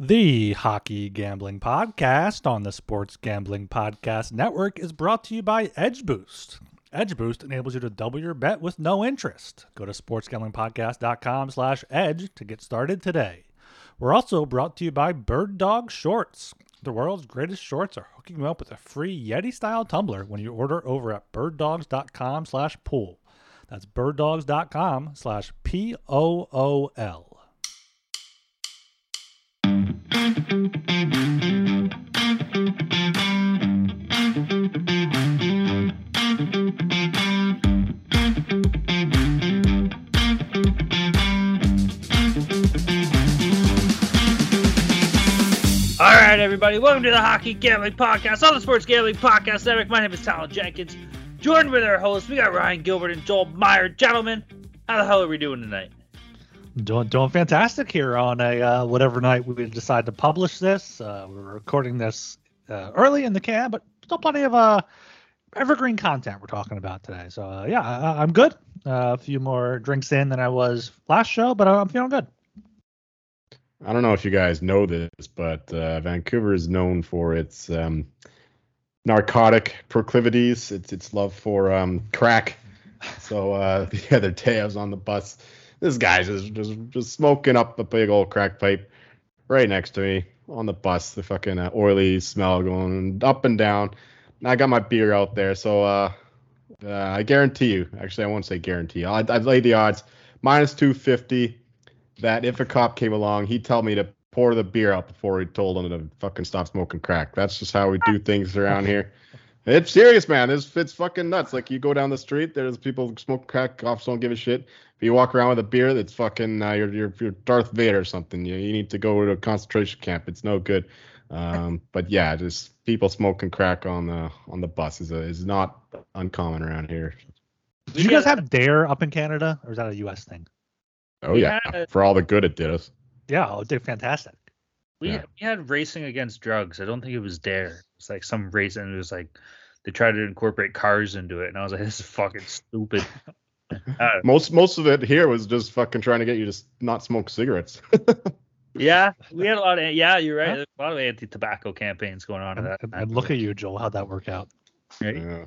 The Hockey Gambling Podcast on the Sports Gambling Podcast Network is brought to you by Edge Boost. Edge Boost enables you to double your bet with no interest. Go to sportsgamblingpodcast.com slash edge to get started today. We're also brought to you by Bird Dog Shorts. The world's greatest shorts are hooking you up with a free Yeti-style tumbler when you order over at birddogs.com slash pool. That's birddogs.com slash P-O-O-L. All right, everybody, welcome to the Hockey Gambling Podcast all the Sports Gambling Podcast Network. My name is Talon Jenkins. Joined with our hosts, we got Ryan Gilbert and Joel Meyer. Gentlemen, how the hell are we doing tonight? Doing doing fantastic here on a uh, whatever night we decide to publish this. Uh, we're recording this uh, early in the can, but still plenty of uh, evergreen content we're talking about today. So uh, yeah, I, I'm good. Uh, a few more drinks in than I was last show, but I'm feeling good. I don't know if you guys know this, but uh, Vancouver is known for its um, narcotic proclivities. It's its love for um, crack. So the other day I was on the bus. This guy's just, just just smoking up a big old crack pipe right next to me on the bus. The fucking uh, oily smell going up and down. And I got my beer out there, so uh, uh, I guarantee you. Actually, I won't say guarantee. I'd, I'd lay the odds minus two fifty that if a cop came along, he'd tell me to pour the beer out before he told him to fucking stop smoking crack. That's just how we do things around here. It's serious, man. It's it's fucking nuts. Like you go down the street, there's people smoke crack. Cops don't give a shit. If you walk around with a beer, that's fucking uh, you're, you're you're Darth Vader or something. You you need to go to a concentration camp. It's no good. Um, but yeah, just people smoking crack on the on the bus is a, is not uncommon around here. Did you guys have Dare up in Canada, or is that a U.S. thing? Oh We yeah, had- for all the good it did us. Yeah, oh, they're fantastic. We, Yeah. we had racing against drugs. I don't think it was Dare. It's like some race, and it was like they tried to incorporate cars into it, and I was like, this is fucking stupid. Uh, Most most of it here was just fucking trying to get you to not smoke cigarettes. yeah, we had a lot of yeah, you're right. There's a lot of anti-tobacco campaigns going on. And, that and look at you, Joel. How'd that work out? right? Yeah.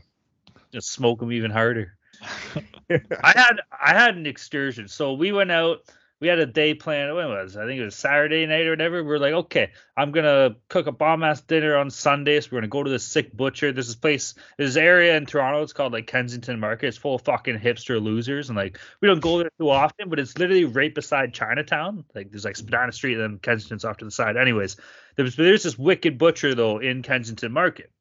just smoke them even harder. I had I had an excursion. So we went out. We had a day planned. When was? I think it was Saturday night or whatever. We are like, okay, I'm gonna cook a bomb ass dinner on Sunday. So we're gonna go to this sick butcher. There's this place, this area in Toronto. It's called like Kensington Market. It's full of fucking hipster losers, and like we don't go there too often, but it's literally right beside Chinatown. Like there's like Spadina Street, and then Kensington's off to the side. Anyways, there's there's this wicked butcher though in Kensington Market.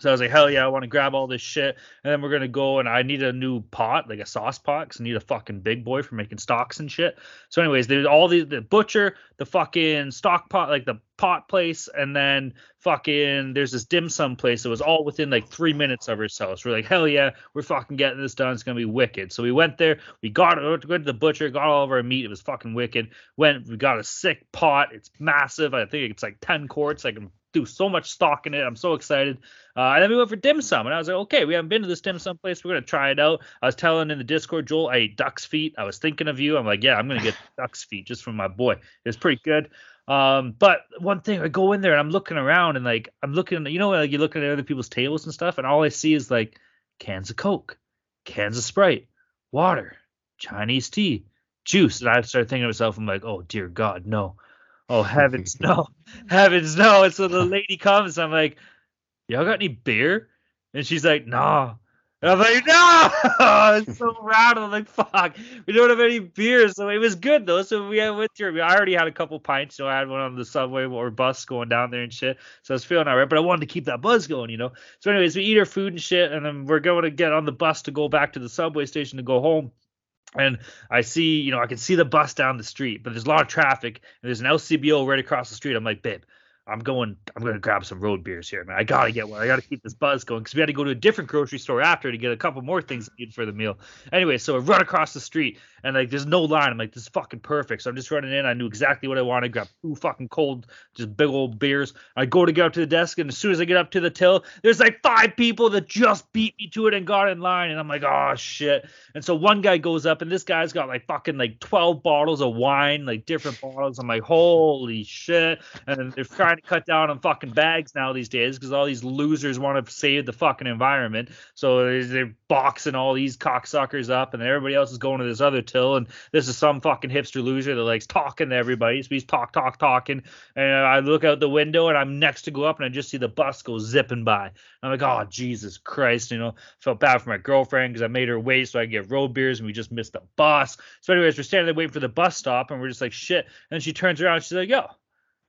So I was like, hell yeah, I want to grab all this shit. And then we're gonna go and I need a new pot, like a sauce pot, because I need a fucking big boy for making stocks and shit. So, anyways, there's all the the butcher, the fucking stock pot, like the pot place, and then fucking there's this dim sum place that was all within like three minutes of our house. We're like, hell yeah, we're fucking getting this done. It's gonna be wicked. So we went there, we got it, went to the butcher, got all of our meat. It was fucking wicked. Went, we got a sick pot. It's massive. I think it's like 10 quarts. I can do so much stock in it. I'm so excited. Uh, and then we went for dim sum, and I was like, okay, we haven't been to this dim sum place. We're gonna try it out. I was telling in the Discord, Joel, I ate duck's feet. I was thinking of you. I'm like, yeah, I'm gonna get duck's feet just from my boy. It was pretty good. Um, but one thing, I go in there and I'm looking around and like I'm looking, you know, like you're looking at other people's tables and stuff, and all I see is like cans of Coke, cans of Sprite, water, Chinese tea, juice. And I started thinking to myself, I'm like, oh dear God, no. Oh heavens, no. Heavens, no. And so the lady comes, I'm like, Y'all got any beer? And she's like, nah. And I'm like, no! it's so rattled. I'm like, fuck. We don't have any beer. So it was good though. So we had- went through. I already had a couple pints. So I had one on the subway or bus going down there and shit. So I was feeling all right. But I wanted to keep that buzz going, you know? So, anyways, we eat our food and shit. And then we're going to get on the bus to go back to the subway station to go home. And I see, you know, I can see the bus down the street, but there's a lot of traffic. And there's an LCBO right across the street. I'm like, babe, I'm going. I'm going to grab some road beers here, man. I gotta get one. I gotta keep this buzz going because we had to go to a different grocery store after to get a couple more things I need for the meal. Anyway, so I run across the street, and like there's no line. I'm like, this is fucking perfect. So I'm just running in. I knew exactly what I wanted. Grab two fucking cold, just big old beers. I go to get up to the desk, and as soon as I get up to the till, there's like five people that just beat me to it and got in line, and I'm like, oh shit. And so one guy goes up, and this guy's got like fucking like 12 bottles of wine, like different bottles. I'm like, holy shit. And they're trying to cut down on fucking bags now these days because all these losers want to save the fucking environment. So they're boxing all these cocksuckers up, and everybody else is going to this other till. And this is some fucking hipster loser that likes talking to everybody. So he's talk, talk, talking. And I look out the window, and I'm next to go up, and I just see the bus go zipping by. I'm like, oh Jesus Christ, you know, felt bad for my girlfriend because I made her wait so I could get road beers, and we just missed the bus. So, anyways, we're standing there waiting for the bus stop, and we're just like shit. And she turns around, she's like, yo,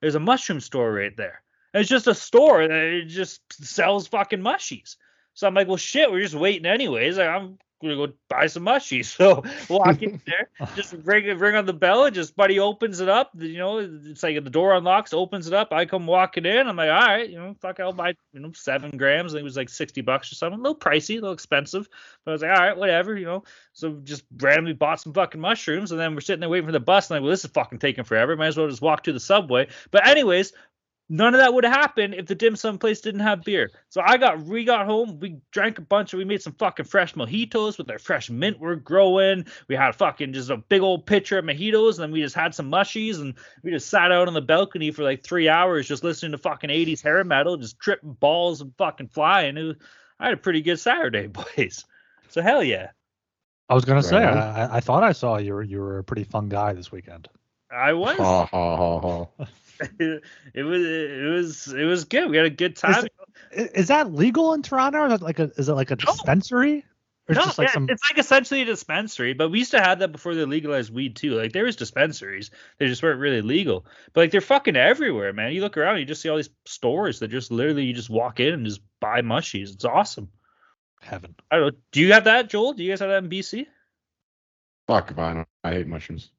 there's a mushroom store right there. It's just a store that just sells fucking mushies. So I'm like, well, shit, we're just waiting anyways. Like, I'm gonna go buy some mushies. So walk in there, just ring ring on the bell, and just buddy opens it up. You know, it's like the door unlocks, opens it up. I come walking in. I'm like, all right, you know, fuck, I'll buy you know seven grams. I think it was like sixty bucks or something. A little pricey, a little expensive, but I was like, all right, whatever, you know. So just randomly bought some fucking mushrooms, and then we're sitting there waiting for the bus. And I'm like, well, this is fucking taking forever. Might as well just walk to the subway. But anyways, None of that would have happened if the dim sum place didn't have beer. So I got we got home, we drank a bunch, of we made some fucking fresh mojitos with our fresh mint we're growing. We had fucking just a big old pitcher of mojitos, and then we just had some mushies, and we just sat out on the balcony for like three hours just listening to fucking 80s hair metal, just tripping balls and fucking flying. Was, I had a pretty good Saturday, boys. So hell yeah. I was gonna right say, I, I, thought I saw you were you were a pretty fun guy this weekend. I was. Ha, ha, ha, ha. it, was it was it was good. We had a good time. Is, is that legal in Toronto? Is like a is it like a dispensary? Or no, like yeah, some... it's like essentially a dispensary, but we used to have that before they legalized weed too. Like there was dispensaries, they just weren't really legal. But like they're fucking everywhere, man. You look around, you just see all these stores that just literally you just walk in and just buy mushies. It's awesome. Heaven. I don't know. Do you have that, Joel? Do you guys have that in BC? Fuck if I don't. I hate mushrooms.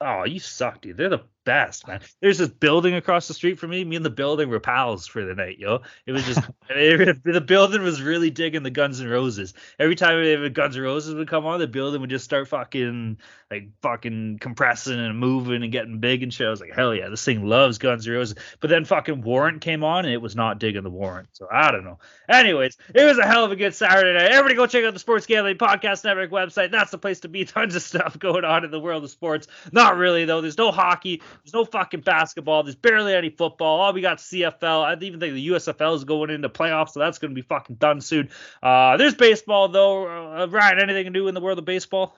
Oh, you suck, dude. They're the best, man. There's this building across the street from me. Me and the building were pals for the night, yo. It was just it, the building was really digging the Guns N' Roses. Every time the Guns N' Roses would come on, the building would just start fucking like fucking compressing and moving and getting big and shit. I was like, hell yeah, this thing loves Guns N' Roses. But then fucking Warrant came on and it was not digging the Warrant. So I don't know. Anyways, it was a hell of a good Saturday night. Everybody go check out the Sports Gambling Podcast Network website. That's the place to be. Tons of stuff going on in the world of sports. Not really though. There's no hockey. There's no fucking basketball. There's barely any football. All we got CFL. I even think the USFL is going into playoffs, so that's going to be fucking done soon. Uh, there's baseball though. Uh, Ryan, anything to do in the world of baseball?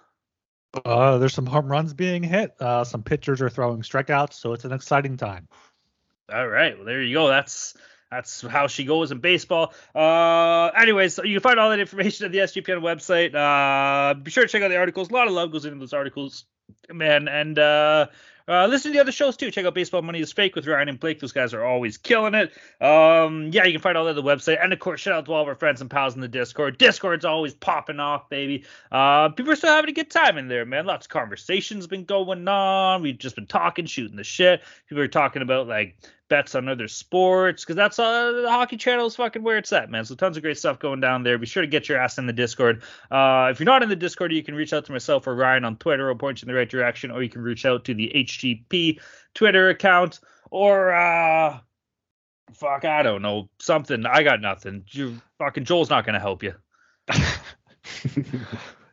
Uh, there's some home runs being hit. Uh, some pitchers are throwing strikeouts, so it's an exciting time. All right, well there you go. That's that's how she goes in baseball. Uh, anyways, you can find all that information at the SGPN website. Uh, be sure to check out the articles. A lot of love goes into those articles, man. And uh, uh, listen to the other shows too. Check out Baseball Money is Fake with Ryan and Blake. Those guys are always killing it. Um, yeah, you can find all that at the website. And of course, shout out to all of our friends and pals in the Discord. Discord's always popping off, baby. Uh, people are still having a good time in there, man. Lots of conversations been going on. We've just been talking, shooting the shit. People are talking about like bets on other sports because that's uh, the hockey channel is fucking where it's at, man. So tons of great stuff going down there. Be sure to get your ass in the Discord. Uh, if you're not in the Discord, you can reach out to myself or Ryan on Twitter. I'll point you in the right direction, or you can reach out to the HGP Twitter account or uh, fuck, I don't know something. I got nothing. You fucking Joel's not gonna help you.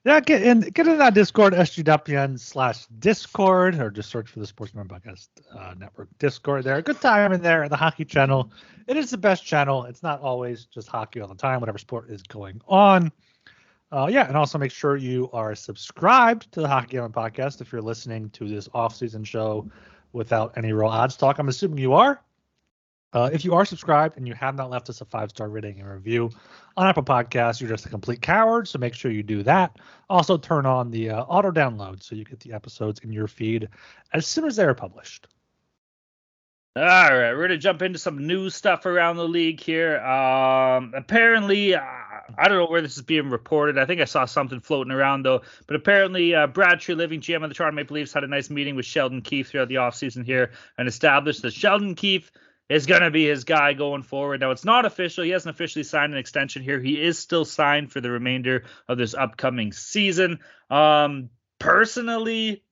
Yeah, get in get in that Discord, sgwn slash Discord, or just search for the Sportsman Podcast uh, Network Discord there. Good time in there, the hockey channel. It is the best channel. It's not always just hockey all the time, whatever sport is going on. Uh, yeah, and also make sure you are subscribed to the Hockey Gambling Podcast if you're listening to this off-season show without any real odds talk. I'm assuming you are. Uh, if you are subscribed and you have not left us a five star rating and review on Apple Podcasts, you're just a complete coward. So make sure you do that. Also, turn on the uh, auto download so you get the episodes in your feed as soon as they are published. All right, we're gonna jump into some new stuff around the league here. Um, apparently, uh, I don't know where this is being reported. I think I saw something floating around though. But apparently, uh, Brad Treliving, GM of the Toronto Maple Leafs, had a nice meeting with Sheldon Keefe throughout the offseason here and established that Sheldon Keefe is going to be his guy going forward. Now, it's not official. He hasn't officially signed an extension here. He is still signed for the remainder of this upcoming season. Um, personally,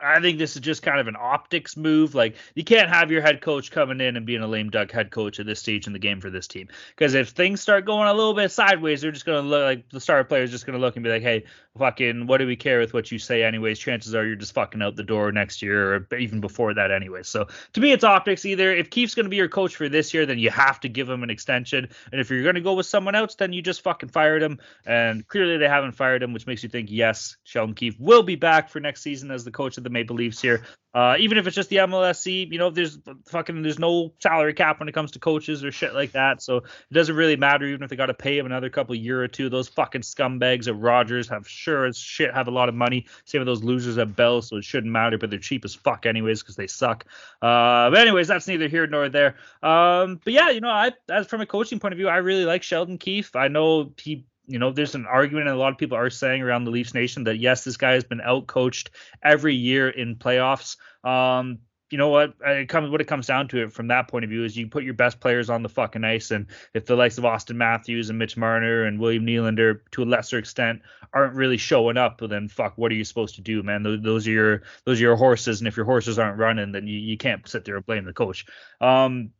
I think this is just kind of an optics move. Like you can't have your head coach coming in and being a lame duck head coach at this stage in the game for this team. Because if things start going a little bit sideways, they're just gonna look like the star players just gonna look and be like, hey, fucking, what do we care with what you say anyways? Chances are you're just fucking out the door next year or even before that anyway. So to me, it's optics. Either if Keefe's gonna be your coach for this year, then you have to give him an extension. And if you're gonna go with someone else, then you just fucking fired him. And clearly they haven't fired him, which makes you think yes, Sheldon Keefe will be back for next season as the coach of the Maple Leafs here. Uh, even if it's just the MLSE, you know, there's fucking there's no salary cap when it comes to coaches or shit like that. So it doesn't really matter even if they got to pay him another couple year or two. Those fucking scumbags at Rogers have sure as shit have a lot of money. Same with those losers at Bell, so it shouldn't matter. But they're cheap as fuck anyways because they suck. Uh, but anyways, that's neither here nor there. Um, but yeah, you know, I as from a coaching point of view, I really like Sheldon Keefe. I know he you know, there's an argument, and a lot of people are saying around the Leafs Nation that yes, this guy has been outcoached every year in playoffs. Um, you know what? It comes what it comes down to it from that point of view is you put your best players on the fucking ice, and if the likes of Auston Matthews and Mitch Marner and William Nylander, to a lesser extent, aren't really showing up, then fuck, what are you supposed to do, man? Those, those are your those are your horses, and if your horses aren't running, then you, you can't sit there and blame the coach. Um,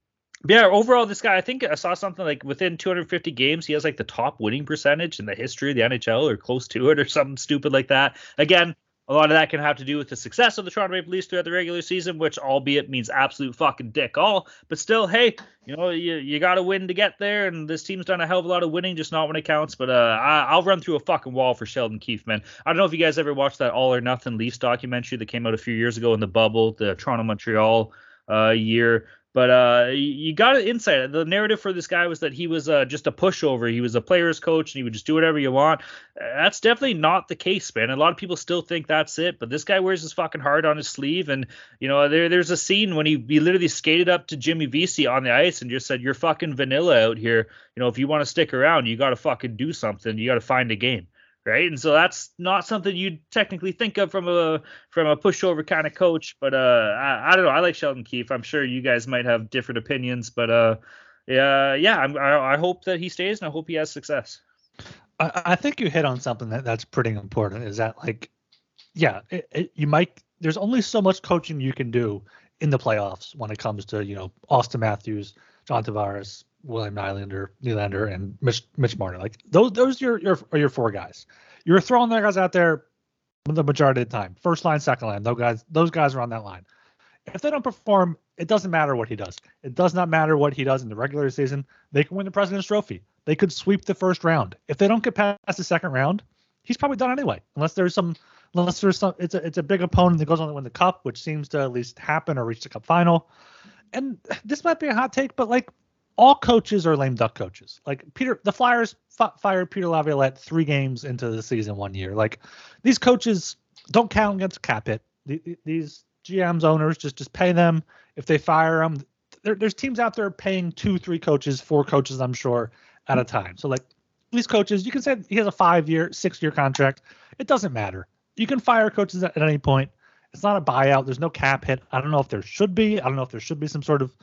yeah, overall, this guy, I think I saw something like within 250 games, he has like the top winning percentage in the history of the NHL or close to it or something stupid like that. Again, a lot of that can have to do with the success of the Toronto Maple Leafs throughout the regular season, which albeit means absolute fucking dick all. But still, hey, you know, you, you got to win to get there, and this team's done a hell of a lot of winning, just not when it counts. But uh, I, will run through a fucking wall for Sheldon Keefe, man. I don't know if you guys ever watched that All or Nothing Leafs documentary that came out a few years ago in the bubble, the Toronto Montreal uh, year. But uh, you got an insight. The narrative for this guy was that he was uh, just a pushover. He was a player's coach, and he would just do whatever you want. That's definitely not the case, man. A lot of people still think that's it, but this guy wears his fucking heart on his sleeve. And you know, there there's a scene when he, he literally skated up to Jimmy Vesey on the ice and just said, "You're fucking vanilla out here. You know, if you want to stick around, you got to fucking do something. You got to find a game." Right? And so that's not something you'd technically think of from a from a pushover kind of coach. But uh, I, I don't know. I like Sheldon Keefe. I'm sure you guys might have different opinions, but uh, yeah, yeah. I'm, I, I hope that he stays, and I hope he has success. I, I think you hit on something that that's pretty important. Is that like, yeah, it, it, you might. There's only so much coaching you can do in the playoffs when it comes to you know Auston Matthews, John Tavares, William Nylander, Nylander, and Mitch, Mitch Marner. Like those, those your, your are your four guys. You're throwing their guys out there the majority of the time. First line, second line. Those guys, those guys are on that line. If they don't perform, it doesn't matter what he does. It does not matter what he does in the regular season. They can win the President's Trophy. They could sweep the first round. If they don't get past the second round, he's probably done anyway. Unless there's some, unless there's some, it's a it's a big opponent that goes on to win the cup, which seems to at least happen or reach the cup final. And this might be a hot take, but like all coaches are lame duck coaches. Like Peter, the Flyers f- fired Peter Laviolette three games into the season one year. Like these coaches don't count against cap hit. These GMs owners just just pay them. If they fire them, there, there's teams out there paying two, three coaches, four coaches, I'm sure, at a time. So like these coaches, you can say he has a five year, six year contract. It doesn't matter. You can fire coaches at, at any point. It's not a buyout. There's no cap hit. I don't know if there should be. I don't know if there should be some sort of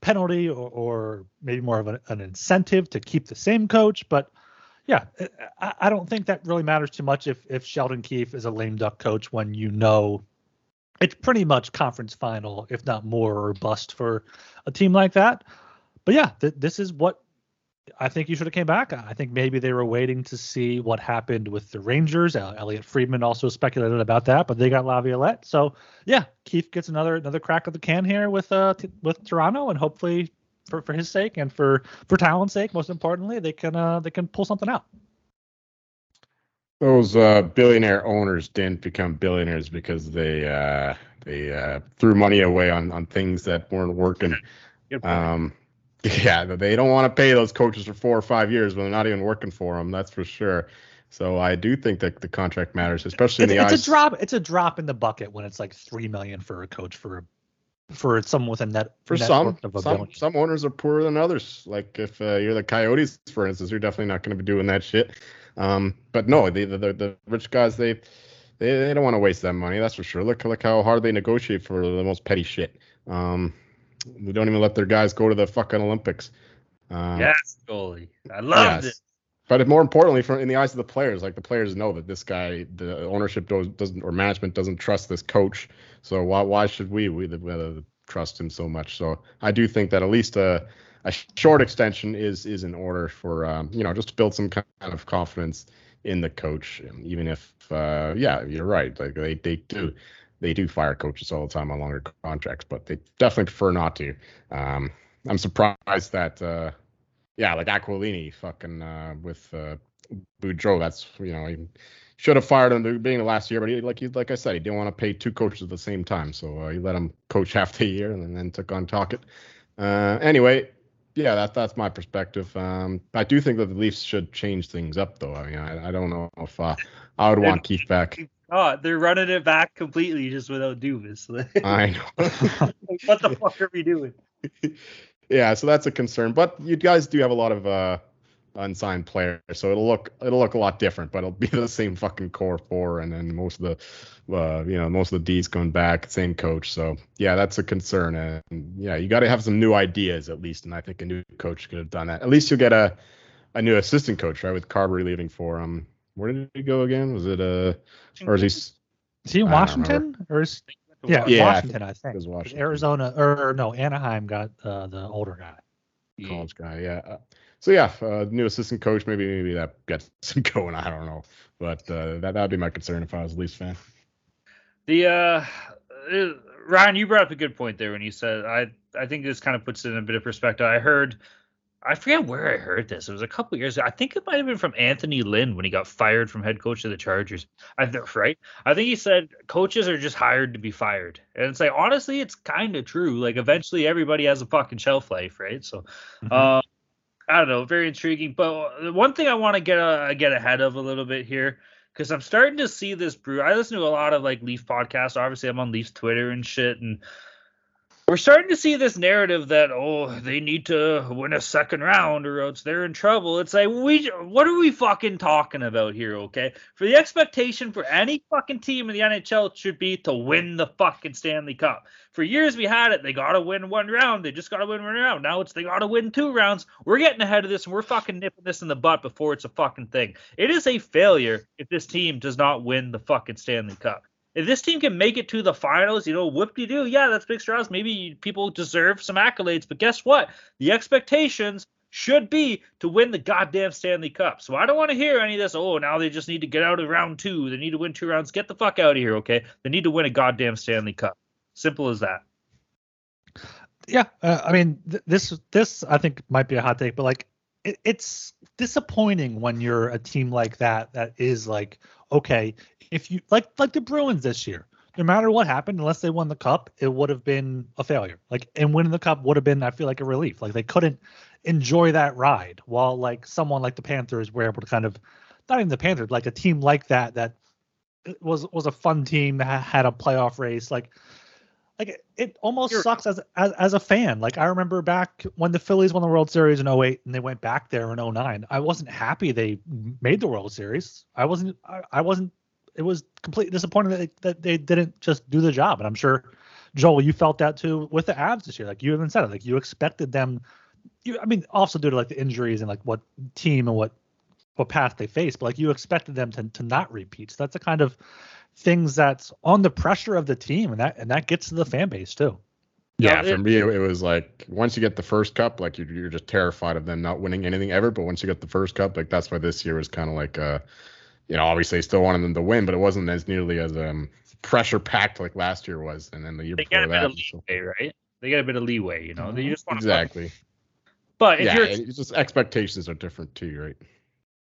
penalty or, or maybe more of an, an, incentive to keep the same coach. But yeah, I, I, don't think that really matters too much if if Sheldon Keefe is a lame duck coach when you know it's pretty much conference final, if not more, or bust for a team like that. But yeah, th- this is what I think you should have came back. I think maybe they were waiting to see what happened with the Rangers. Elliot Elliotte Friedman also speculated about that, but they got Laviolette. So yeah, Keefe gets another another crack of the can here with uh t- with Toronto, and hopefully for, for his sake and for for Talon's sake, most importantly, they can uh they can pull something out. Those uh, billionaire owners didn't become billionaires because they uh, they uh, threw money away on on things that weren't working. Um, Yeah, they don't want to pay those coaches for four or five years when they're not even working for them. That's for sure. So I do think that the contract matters, especially it's, in the it's eyes. a drop. It's a drop in the bucket when it's like three million for a coach for for someone with a net for net some some some owners are poorer than others. Like if uh, you're the Coyotes, for instance, you're definitely not going to be doing that shit. Um, but no, the, the the rich guys they they, they don't want to waste that money. That's for sure. Look look how hard they negotiate for the most petty shit. Um, they don't even let their guys go to the fucking Olympics. Uh, yes, goalie. I loved yes. it. but more importantly, from in the eyes of the players, like the players know that this guy, the ownership does, doesn't or management doesn't trust this coach. So why why should we we uh, trust him so much? So I do think that at least a a short extension is is in order for um, you know just to build some kind of confidence in the coach, even if uh, yeah, you're right. Like they they do they do fire coaches all the time on longer contracts, but they definitely prefer not to. Um, I'm surprised that uh, yeah, like Aquilini fucking uh, with uh, Boudreau. That's you know he should have fired him at the beginning of last year, but he, like he, like I said, he didn't want to pay two coaches at the same time, so uh, he let him coach half the year and then took on Tocchet. Uh, anyway, yeah, that that's my perspective. Um, I do think that the Leafs should change things up, though. I mean, I, I don't know if uh, I would want Keefe back. Oh, they're running it back completely just without Dubas. I know. what the fuck are we doing? yeah, so that's a concern. But you guys do have a lot of uh, unsigned players, so it'll look it'll look a lot different. But it'll be the same fucking core four, and then most of the uh, you know most of the D's coming back, same coach. So yeah, that's a concern. And yeah, you got to have some new ideas at least, and I think a new coach could have done that. At least you'll get a a new assistant coach, right? With Carbery leaving for um, where did he go again? Was it uh, or is he? Is he in Washington or is yeah, Yeah, Washington? I think. It was Washington. Arizona or no Anaheim got uh, the older guy. college guy. Yeah. Uh, so yeah, uh, new assistant coach. Maybe maybe that gets him going. I don't know, but uh, that that'd be my concern if I was a Leafs fan. The uh, uh, Ryan, you brought up a good point there when you said I I think this kind of puts it in a bit of perspective. I heard I forget where I heard this. It was a couple years ago. I think it might have been from Anthony Lynn when he got fired from head coach of the Chargers. I think right. I think he said coaches are just hired to be fired, and it's like honestly, it's kind of true. Like eventually, everybody has a fucking shelf life, right? So, Mhm. uh, I don't know, very intriguing. But one thing I want to get uh, get ahead of a little bit here because I'm starting to see this brew. I listen to a lot of like Leaf podcasts. Obviously, I'm on Leafs Twitter and shit, and we're starting to see this narrative that oh they need to win a second round or else they're in trouble. It's like we what are we fucking talking about here? Okay, for the expectation for any fucking team in the NHL should be to win the fucking Stanley Cup. For years we had it. They gotta win one round. They just gotta win one round. Now it's they gotta win two rounds. We're getting ahead of this and we're fucking nipping this in the butt before it's a fucking thing. It is a failure if this team does not win the fucking Stanley Cup. If this team can make it to the finals, you know, whoop de doo, yeah, that's big straws. Maybe people deserve some accolades, but guess what? The expectations should be to win the goddamn Stanley Cup. So I don't want to hear any of this. Oh, now they just need to get out of round two. They need to win two rounds. Get the fuck out of here, okay? They need to win a goddamn Stanley Cup. Simple as that. Yeah, uh, I mean, th- this this I think might be a hot take, but like it, it's disappointing when you're a team like that that is like okay, if you like like the Bruins this year, no matter what happened, unless they won the cup, it would have been a failure. Like and winning the cup would have been, I feel like a relief. Like they couldn't enjoy that ride, while like someone like the Panthers were able to kind of not even the Panthers, like a team like that that uh, was was a fun team that had a playoff race, like like it, almost You're- sucks as, as as a fan. Like I remember back when the Phillies won the World Series in 08 and they went back there in 09. I wasn't happy they made the World Series. I wasn't I, I wasn't it was completely disappointing that they, that they didn't just do the job. And I'm sure Joel, you felt that too with the Avs this year. Like you even said it. Like you expected them you I mean also due to like the injuries and like what team and what what path they faced, but like you expected them to to not repeat. So that's a kind of things that's on the pressure of the team and that and that gets to the fan base too. Yeah, No, for me, it, it was like once you get the first cup, like you're, you're just terrified of them not winning anything ever. But once you get the first cup, like that's why this year was kind of like, uh, you know, obviously I still wanted them to win, but it wasn't as nearly as um pressure packed like last year was, and then the year They get before a bit that. of so- leeway, right? They got a bit of leeway, you know. You just want to exactly. But if yeah, you're it's just expectations are different too, right?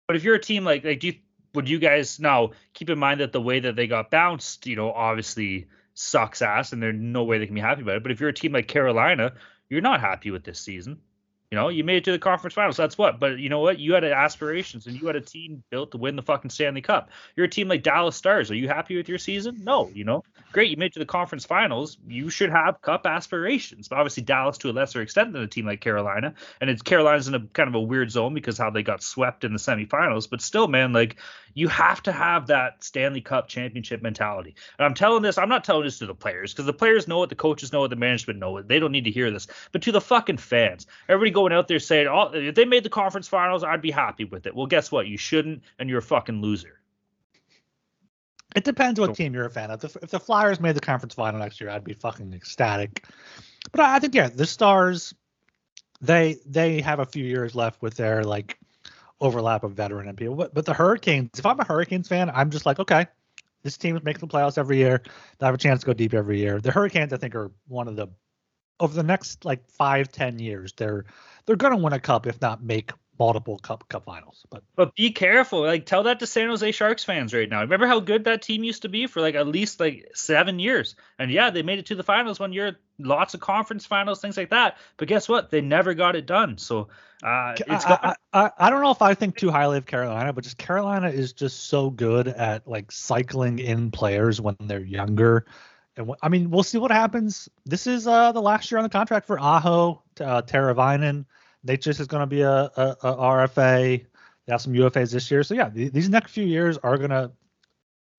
But if you're a team like like do you would you guys now keep in mind that the way that they got bounced, you know, obviously sucks ass and there's no way they can be happy about it. But if you're a team like Carolina, you're not happy with this season. You know, you made it to the conference finals. That's what. But you know what? You had aspirations and you had a team built to win the fucking Stanley Cup. You're a team like Dallas Stars. Are you happy with your season? No. You know, great. You made it to the conference finals. You should have cup aspirations. But obviously, Dallas to a lesser extent than a team like Carolina. And it's Carolina's in a kind of a weird zone because how they got swept in the semifinals. But still, man, like you have to have that Stanley Cup championship mentality. And I'm telling this, I'm not telling this to the players because the players know it, the coaches know it, the management know it. They don't need to hear this. But to the fucking fans, everybody going out there saying, "Oh, if they made the conference finals, I'd be happy with it." Well, guess what? You shouldn't, and you're a fucking loser. It depends what team you're a fan of. If, if the Flyers made the conference final next year, I'd be fucking ecstatic. But I, I think yeah, the Stars, they they have a few years left with their like overlap of veteran and people. But but the Hurricanes, if I'm a Hurricanes fan, I'm just like, okay, this team is making the playoffs every year. They have a chance to go deep every year. The Hurricanes, I think, are one of the over the next like five ten years, they're they're gonna win a cup, if not make multiple cup cup finals. But but be careful. Like tell that to San Jose Sharks fans right now. Remember how good that team used to be for like at least like seven years. And yeah, they made it to the finals one year, lots of conference finals, things like that. But guess what? They never got it done. So uh, it's got- I, I, I don't know if I think too highly of Carolina, but just Carolina is just so good at like cycling in players when they're younger. And I mean, we'll see what happens. This is uh the last year on the contract for Aho, uh, Teravainen. Necas is going to be a, a, a RFA. They have some UFAs this year. So yeah, th- these next few years are gonna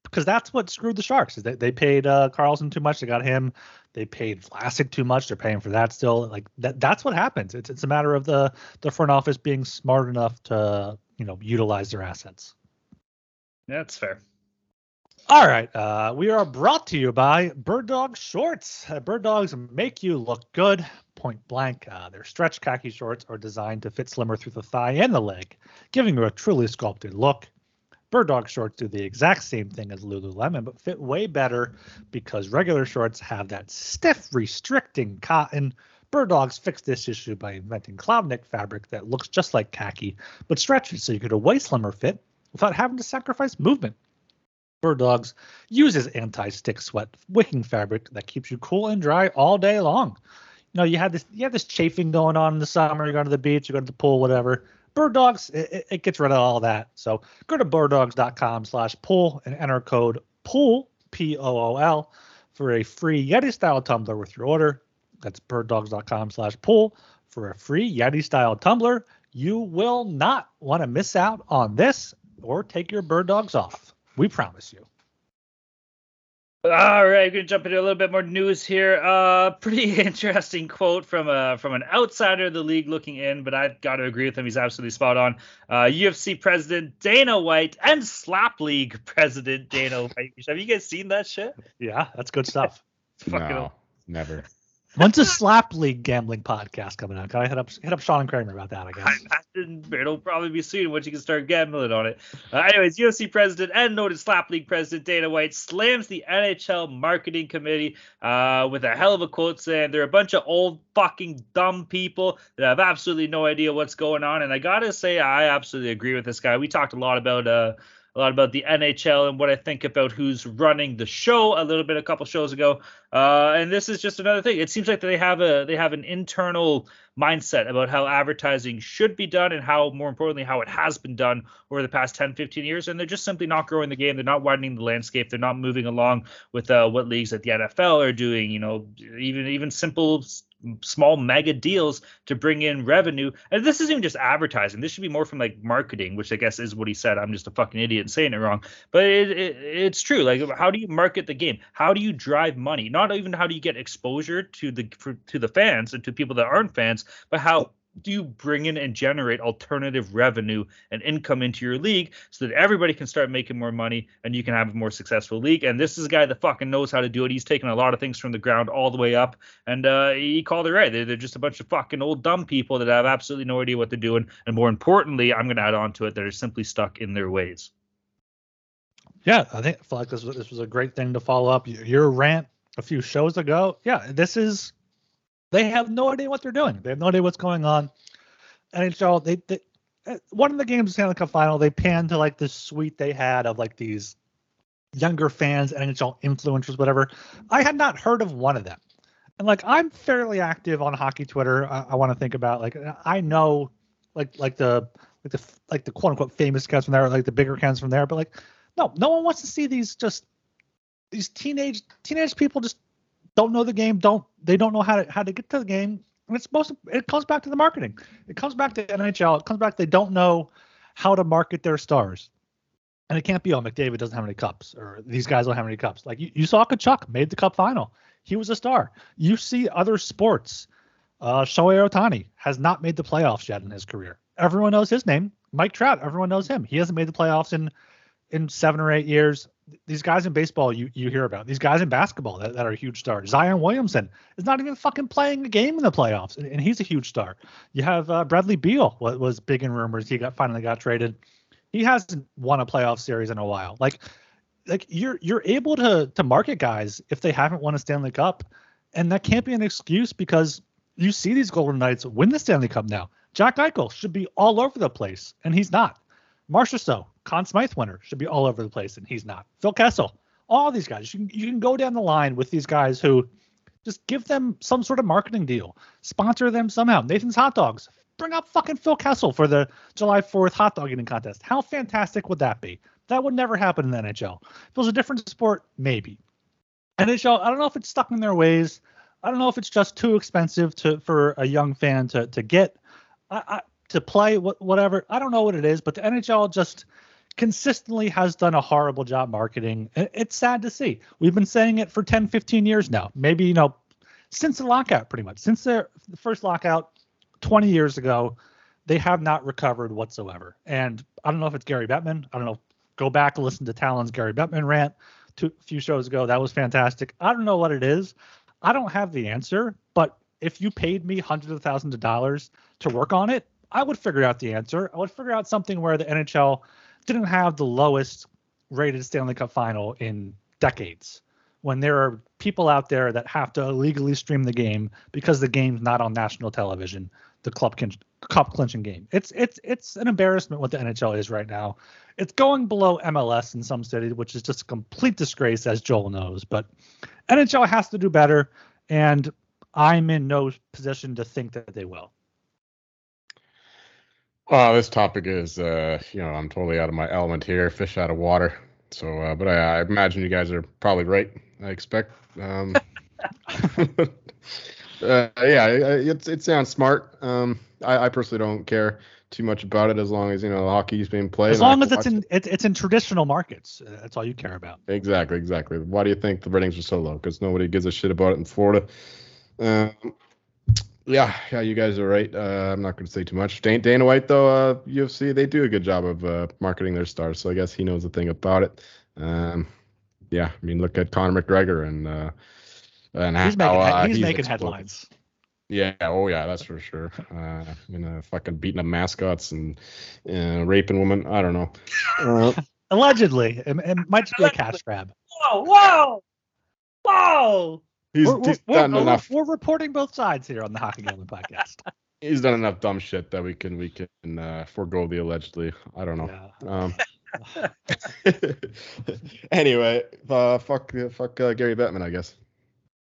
because that's what screwed the Sharks. Is they, they paid uh, Karlsson too much. They got him. They paid Vlasic too much. They're paying for that still. Like that. That's what happens. It's it's a matter of the the front office being smart enough to you know utilize their assets. That's fair. All right. Uh, we are brought to you by Bird Dog Shorts. Uh, Bird Dogs make you look good, point blank. Uh, their stretch khaki shorts are designed to fit slimmer through the thigh and the leg, giving you a truly sculpted look. Bird Dog shorts do the exact same thing as Lululemon, but fit way better because regular shorts have that stiff, restricting cotton. Bird Dogs fixed this issue by inventing cloud knit fabric that looks just like khaki, but stretches so you get a way slimmer fit without having to sacrifice movement. Bird Dogs uses anti-stick sweat wicking fabric that keeps you cool and dry all day long. Know, you had this you had this chafing going on in the summer. You go to the beach, you go to the pool, whatever. Bird Dogs, it, it gets rid of all that. So go to birddogs.com slash pool and enter code POOL, P O O L, for a free Yeti style tumbler with your order. That's birddogs.com slash pool for a free Yeti style tumbler. You will not want to miss out on this or take your bird dogs off. We promise you. All right, we're gonna jump into a little bit more news here. Uh, pretty interesting quote from a from an outsider of the league looking in, but I've got to agree with him. He's absolutely spot on. Uh, UFC president Dana White and Slap League president Dana White. Have you guys seen that shit? Yeah, that's good stuff. It's fucking No, never. When's a slap league gambling podcast coming out? Can I hit up hit up Sean and Kramer about that? I guess. I imagine it'll probably be soon once you can start gambling on it. Uh, anyways, UFC president and noted Slap League president Dana White slams the NHL marketing committee uh, with a hell of a quote saying they're a bunch of old fucking dumb people that have absolutely no idea what's going on. And I gotta say, I absolutely agree with this guy. We talked a lot about uh, a lot about the NHL and what I think about who's running the show a little bit a couple shows ago. Uh, and this is just another thing. It seems like they have a they have an internal mindset about how advertising should be done and how more importantly how it has been done over the past 10 15 years and they're just simply not growing the game they're not widening the landscape they're not moving along with uh, what leagues at the NFL are doing you know even even simple small mega deals to bring in revenue. And this isn't even just advertising. This should be more from like marketing, which I guess is what he said. I'm just a fucking idiot and saying it wrong. But it, it, it's true. Like, how do you market the game? How do you drive money? Not even how do you get exposure to the for, to the fans and to people that aren't fans, but how do you bring in and generate alternative revenue and income into your league so that everybody can start making more money and you can have a more successful league? And this is a guy that fucking knows how to do it. He's taken a lot of things from the ground all the way up, and uh, he called it right. They're, they're just a bunch of fucking old dumb people that have absolutely no idea what they're doing, and more importantly, I'm going to add on to it that are simply stuck in their ways. Yeah, I think I like this was, this was a great thing to follow up your rant a few shows ago. Yeah, this is they have no idea what they're doing. They have no idea what's going on. NHL, they, they uh, one of the games Stanley Cup final, they panned to like this suite they had of like these younger fans, NHL influencers, whatever. I had not heard of one of them. And like I'm fairly active on hockey Twitter. I, I want to think about like I know like like the like the like the quote unquote famous accounts from there, like the bigger accounts from there. But like no, no one wants to see these just these teenage teenage people just don't know the game, don't they don't know how to how to get to the game. And it's to it comes back to the marketing. It comes back to NHL. It comes back they don't know how to market their stars. And it can't be, oh, McDavid doesn't have any cups, or these guys don't have any cups. Like you, you saw Tkachuk made the cup final. He was a star. You see other sports Uh, Shohei Ohtani has not made the playoffs yet in his career. Everyone knows his name. Mike Trout, everyone knows him. He hasn't made the playoffs in in seven or eight years. These guys in baseball you you hear about. These guys in basketball that, that are huge stars. Zion Williamson is not even fucking playing a game in the playoffs, and, and he's a huge star. You have uh, Bradley Beal was, was big in rumors. He got finally got traded. He hasn't won a playoff series in a while. Like like you're you're able to to market guys if they haven't won a Stanley Cup, and that can't be an excuse because you see these Golden Knights win the Stanley Cup now. Jack Eichel should be all over the place, and he's not. Marchessault, Conn Smythe winner, should be all over the place, and he's not. Phil Kessel, all these guys. You can, you can go down the line with these guys who just give them some sort of marketing deal, sponsor them somehow. Nathan's Hot Dogs, bring up fucking Phil Kessel for the July 4th hot dog eating contest. How fantastic would that be? That would never happen in the NHL. If it was a different sport, maybe. NHL, I don't know if it's stuck in their ways. I don't know if it's just too expensive to for a young fan to to get. I, I, to play whatever. I don't know what it is, but the NHL just consistently has done a horrible job marketing. It's sad to see. We've been saying it for 10, 15 years now. Maybe, you know, since the lockout, pretty much. Since the first lockout 20 years ago, they have not recovered whatsoever. And I don't know if it's Gary Bettman. I don't know. Go back and listen to Talon's Gary Bettman rant two, a few shows ago. That was fantastic. I don't know what it is. I don't have the answer, but if you paid me hundreds of thousands of dollars to work on it, I would figure out the answer. I would figure out something where the NHL didn't have the lowest rated Stanley Cup final in decades. When there are people out there that have to illegally stream the game because the game's not on national television, the club cup clinching game. It's it's it's an embarrassment what the NHL is right now. It's going below MLS in some cities, which is just a complete disgrace, as Joel knows. But NHL has to do better, and I'm in no position to think that they will. Well, this topic is, uh, you know, I'm totally out of my element here, fish out of water. So, uh, but I, I, imagine you guys are probably right. I expect. Um, uh, yeah, it, it sounds smart. Um, I, I, personally don't care too much about it as long as you know hockey's being played. As long as it's in it. it's in traditional markets, uh, that's all you care about. Exactly, exactly. Why do you think the ratings are so low? Because nobody gives a shit about it in Florida. Um, yeah, yeah, you guys are right. Uh, I'm not going to say too much. Dana, Dana White, though, uh, UFC, they do a good job of uh, marketing their stars, so I guess he knows a thing about it. Um, yeah, I mean, look at Conor McGregor and uh, and he's how, making, uh, he's, he's making headlines. Yeah, oh yeah, that's for sure. Uh, you know, fucking beating up mascots and uh, raping women. I don't know. Uh, Allegedly, it, it might just be a cash grab. Whoa, whoa, whoa! He's, we're, he's we're, done we're, enough. We're reporting both sides here on the Hockey Gambling Podcast. he's done enough dumb shit that we can we can uh, forego the allegedly. I don't know. Yeah. Um, anyway, uh, fuck fuck uh, Gary Bettman, I guess.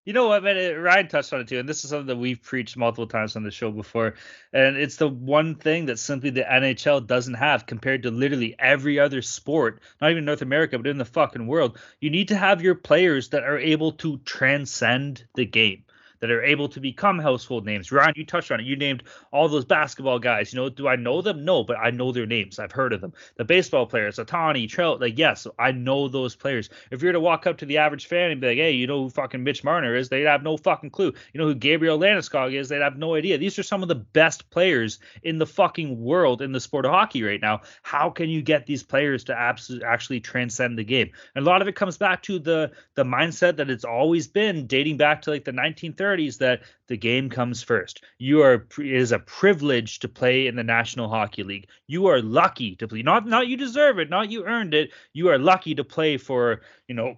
You know what, man? Ryan touched on it too, and this is something that we've preached multiple times on the show before. And it's the one thing that simply the NHL doesn't have compared to literally every other sport, not even North America, but in the fucking world. You need to have your players that are able to transcend the game that are able to become household names. Ryan, you touched on it. You named all those basketball guys. You know, do I know them? No, but I know their names. I've heard of them. The baseball players, Ohtani, Trout, like yes, I know those players. If you were to walk up to the average fan and be like, hey, you know who fucking Mitch Marner is? They'd have no fucking clue. You know who Gabriel Landeskog is? They'd have no idea. These are some of the best players in the fucking world in the sport of hockey right now. How can you get these players to absolutely actually transcend the game? And a lot of it comes back to the the mindset that it's always been dating back to like the 1930s 30s that the game comes first. You are it is a privilege to play in the National Hockey League. You are lucky to play. Not not you deserve it, not you earned it. You are lucky to play for, you know,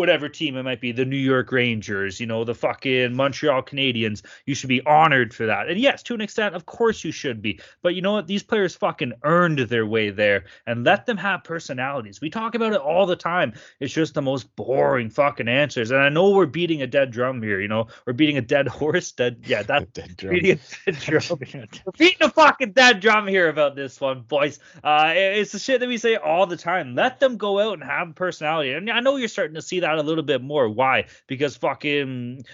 whatever team it might be, the New York Rangers, you know, the fucking Montreal Canadiens. You should be honored for that. And yes, to an extent, of course you should be. But you know what? These players fucking earned their way there and let them have personalities. We talk about it all the time. It's just the most boring fucking answers. And I know we're beating a dead drum here, you know, we're beating a dead horse. Dead, yeah, that's dead drum. beating a dead drum. we're beating a fucking dead drum here about this one, boys. Uh, it's the shit that we say all the time. Let them go out and have personality. And I know you're starting to see that a little bit more. Why? Because fucking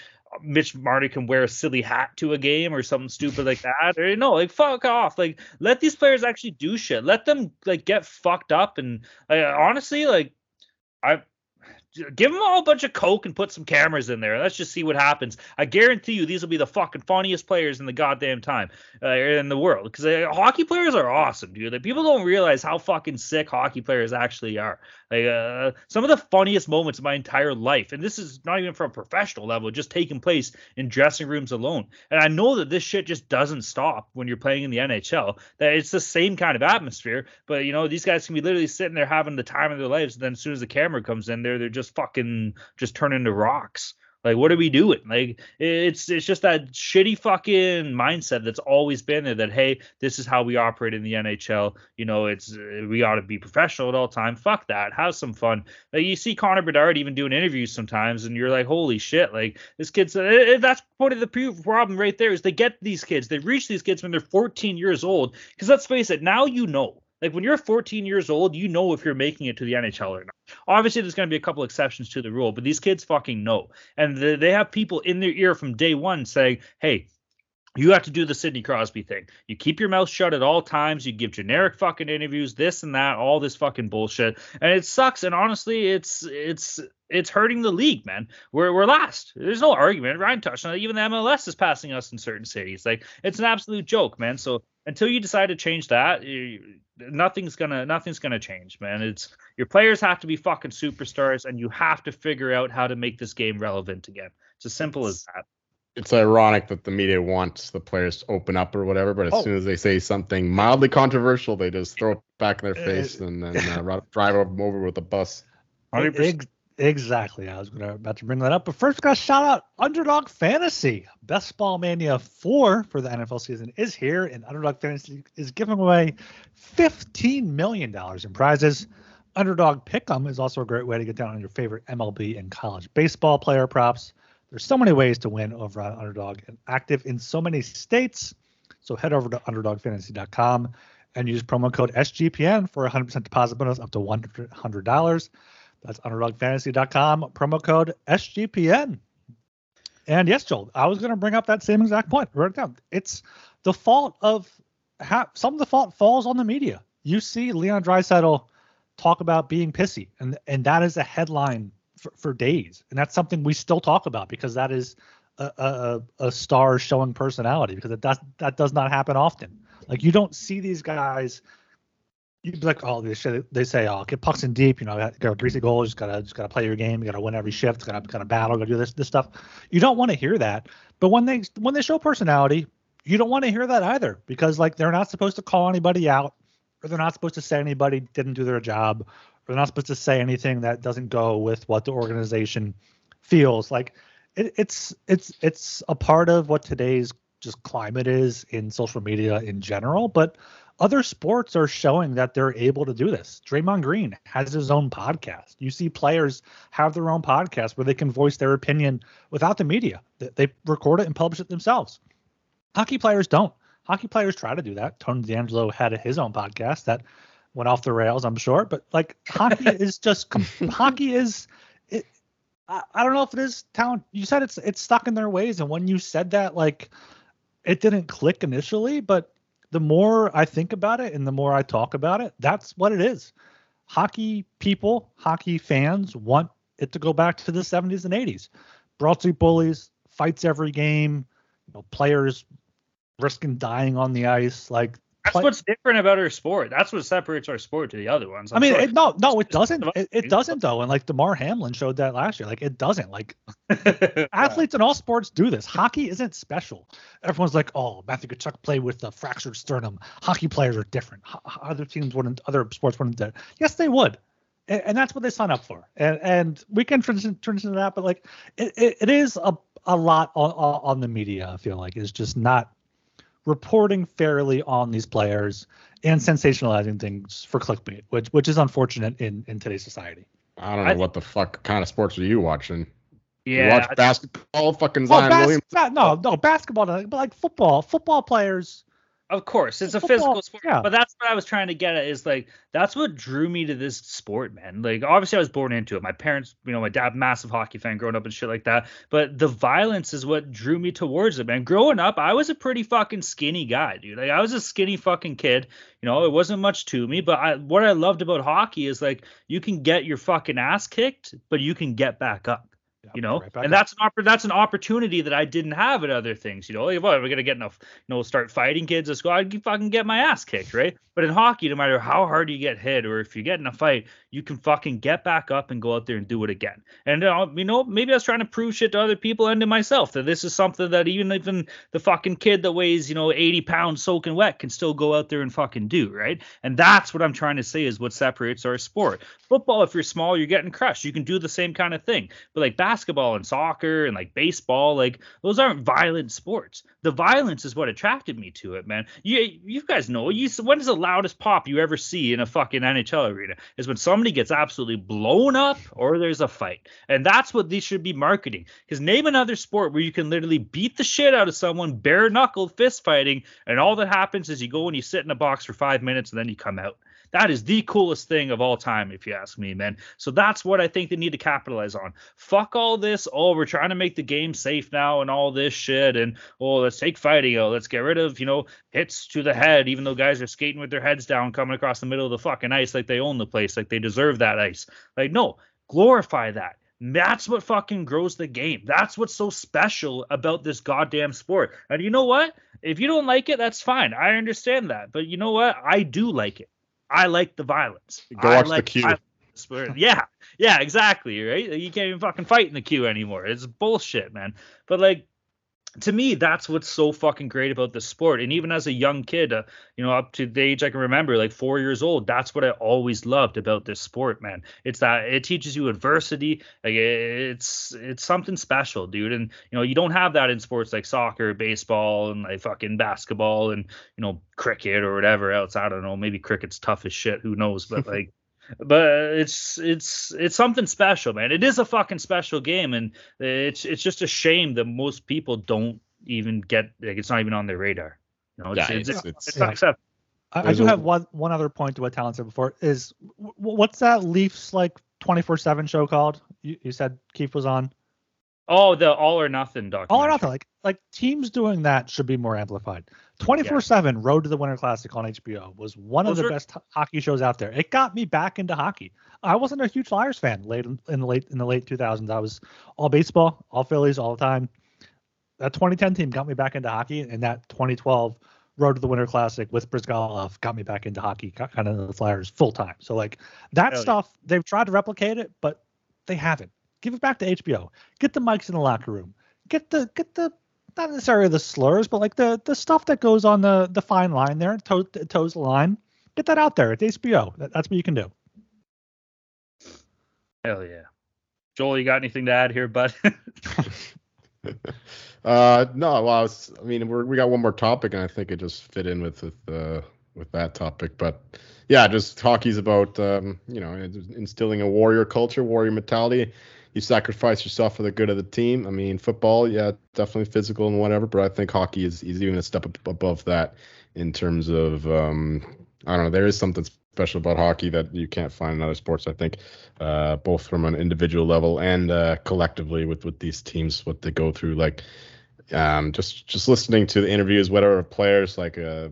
Mitch Marty can wear a silly hat to a game or something stupid like that. Or you know, like fuck off. Like let these players actually do shit. Let them like get fucked up and honestly, like I give them all a bunch of coke and put some cameras in there. Let's just see what happens. I guarantee you, these will be the fucking funniest players in the goddamn time uh, in the world. Because uh, hockey players are awesome, dude. Like, people don't realize how fucking sick hockey players actually are. Like uh, some of the funniest moments of my entire life, and this is not even from a professional level, just taking place in dressing rooms alone. And I know that this shit just doesn't stop when you're playing in the NHL. That it's the same kind of atmosphere, but you know these guys can be literally sitting there having the time of their lives. And then as soon as the camera comes in, there they're just fucking just turn into rocks. Like, what are we doing? Like, it's it's just that shitty fucking mindset that's always been there. That hey, this is how we operate in the NHL. You know, it's uh, we ought to be professional at all time. Fuck that. Have some fun. Like, you see Connor Bedard even doing interviews sometimes, and you're like, holy shit! Like this kid's uh, that's part of the problem right there is they get these kids, they reach these kids when they're 14 years old. Because let's face it, now you know like when you're 14 years old, you know if you're making it to the NHL or not. Obviously, there's going to be a couple exceptions to the rule, but these kids fucking know, and they have people in their ear from day one saying, "Hey, you have to do the Sidney Crosby thing. You keep your mouth shut at all times. You give generic fucking interviews, this and that, all this fucking bullshit, and it sucks. And honestly, it's it's it's hurting the league, man. We're we're last. There's no argument. Ryan touched on it. Even the MLS is passing us in certain cities. Like it's an absolute joke, man. So until you decide to change that, you, nothing's gonna nothing's gonna change, man. It's your players have to be fucking superstars, and you have to figure out how to make this game relevant again. It's as simple as that. It's ironic that the media wants the players to open up or whatever, but as oh. soon as they say something mildly controversial, they just throw it back in their uh, face and then uh, drive them over with a bus. 100%. Exactly. I was gonna about to bring that up, but first, got to shout out Underdog Fantasy. Best Ball Mania four for the NFL season is here, and Underdog Fantasy is giving away fifteen million dollars in prizes. Underdog Pick'em is also a great way to get down on your favorite MLB and college baseball player props. There's so many ways to win over on Underdog and active in so many states. So head over to UnderdogFantasy.com and use promo code SGPN for a 100% deposit bonus up to $100. That's underdogfantasy.com, promo code SGPN. And yes, Joel, I was going to bring up that same exact point. Write it down. It's the fault of ha- some of the fault falls on the media. You see Leon Draisaitl talk about being pissy, and and that is a headline for, for days, and that's something we still talk about because that is a, a, a star showing personality because it does that does not happen often. Like you don't see these guys you'd be like, oh, they say, they say, oh, get pucks in deep. You know, got, got greasy goal. Just gotta just gotta play your game. You gotta win every shift. Gotta gotta battle. Gotta do this this stuff. You don't want to hear that. But when they when they show personality, you don't want to hear that either because like they're not supposed to call anybody out, or they're not supposed to say anybody didn't do their job, or they're not supposed to say anything that doesn't go with what the organization feels like. It, it's it's it's a part of what today's just climate is in social media in general, but other sports are showing that they're able to do this. Draymond Green has his own podcast. You see players have their own podcast where they can voice their opinion without the media. They record it and publish it themselves. Hockey players don't. Hockey players try to do that. Tony DeAngelo had his own podcast that went off the rails, I'm sure. But like hockey is just hockey is. It, I, I don't know if it is talent. You said it's it's stuck in their ways, and when you said that, like it didn't click initially, but the more I think about it and the more I talk about it, that's what it is. Hockey people, hockey fans want it to go back to the 70s and 80s. Broad Street Bullies, fights every game, you know, players risking dying on the ice. Like that's what's different about our sport. That's what separates our sport to the other ones. I'm i mean, it, no, no, it doesn't. It, it, doesn't though. And like Damar Hamlin showed that last year. Like it doesn't. Like athletes in all sports do this. Hockey isn't special. Everyone's like, oh, Matthew Tkachuk played with a fractured sternum. Hockey players are different. other teams wouldn't. Other sports wouldn't. Do. Yes, they would. And, and, that's what they sign up for. And and we can transition, transition to that, but like it, it, it is a a lot on, on the media. I feel like is just not reporting fairly on these players and sensationalizing things for clickbait, which which is unfortunate in in today's society. I don't know I, what the fuck kind of sports are you watching? Yeah, you watch basketball, fucking Zion bas- Williams. no, no, basketball, but like football, football players Of course, it's a Football, physical sport, yeah. but that's what I was trying to get at. Is like that's what drew me to this sport, man. Like obviously, I was born into it. My parents, you know, my dad, massive hockey fan, growing up and shit like that. But the violence is what drew me towards it, man. Growing up, I was a pretty fucking skinny guy, dude. Like I was a skinny fucking kid. You know, it wasn't much to me. But I, what I loved about hockey is like you can get your fucking ass kicked, but you can get back up you know? right and up. that's an oppor- that's an opportunity that i didn't have at other things you know? Like, what, we're gonna get enough you know start fighting kids at school? I'd fucking get my ass kicked right? But in hockey no matter how hard you get hit or if you get in a fight you can fucking get back up and go out there and do it again. And uh, you know maybe i was trying to prove shit to other people and to myself that this is something that even even the fucking kid that weighs you know 80 pounds soaking wet can still go out there and fucking do right? And that's what i'm trying to say is what separates our sport. Football if you're small you're getting crushed. You can do the same kind of thing. But like basketball and soccer and like baseball like those aren't violent sports. The violence is what attracted me to it man. You you guys know you when is the loudest pop you ever see in a fucking nhl arena is when somebody gets absolutely blown up or there's a fight. And that's what these should be marketing. Because name another sport where you can literally beat the shit out of someone bare knuckle fist fighting and all that happens is you go and you sit in a box for five minutes and then you come out that is the coolest thing of all time, if you ask me, man. So that's what I think they need to capitalize on. Fuck all this. Oh, we're trying to make the game safe now and all this shit. And oh, let's take fighting. Oh, let's get rid of, you know, hits to the head, even though guys are skating with their heads down, coming across the middle of the fucking ice like they own the place, like they deserve that ice. Like, no, glorify that. That's what fucking grows the game. That's what's so special about this goddamn sport. And you know what? If you don't like it, that's fine. I understand that. But you know what? I do like it. I like the violence. Go I watch the Q. violence. Yeah, yeah, exactly. Right? You can't even fucking fight in the Q anymore. It's bullshit, man. But like, to me, that's what's so fucking great about the sport. And even as a young kid, uh, you know, up to the age I can remember, like four years old, that's what I always loved about this sport, man. It's that it teaches you adversity. Like it's it's something special, dude. And you know, you don't have that in sports like soccer, baseball, and like fucking basketball, and you know, cricket or whatever else. I don't know. Maybe cricket's tough as shit. Who knows? But like but it's it's it's something special, man. It is a fucking special game, and it's it's just a shame that most people don't even get like it's not even on their radar. You know, it's, Yeah, it's, it's- it's, it's- fucks up. I, I do a- have one one other point to what Talon said before. Is w- what's that Leafs like twenty four seven show called? You, you said Keefe was on. Oh, the all or nothing documentary. All or nothing. Like like teams doing that should be more amplified. Twenty four seven Road to the Winter Classic on HBO was one of the were- best hockey shows out there. It got me back into hockey. I wasn't a huge Flyers fan late in, in the late in the late two thousands. I was all baseball, all Phillies, all the time. That 2010 team got me back into hockey, and that 2012 Road to the Winter Classic with Bryzgalov got me back into hockey, kind of the Flyers full time. So like that Hell yeah. stuff, they've tried to replicate it, but they haven't. Give it back to HBO. Get the mics in the locker room. Get the get the not necessarily the slurs, but like the the stuff that goes on the the fine line there, toe, toes the line. Get that out there. It's HBO. That, that's what you can do. Hell yeah. Joel, you got anything to add here, bud? Uh, no, well, I, was, I mean, we're, we got one more topic, and I think it just fit in with with uh, with that topic. But yeah, just hockey's about um, you know instilling a warrior culture, warrior mentality. You sacrifice yourself for the good of the team. I mean, football, yeah, definitely physical and whatever, but I think hockey is, is even a step above that in terms of um, I don't know. There is something special about hockey that you can't find in other sports. I think, uh, both from an individual level and uh, collectively with with these teams, what they go through. Like, um, just just listening to the interviews, whatever players like. Uh,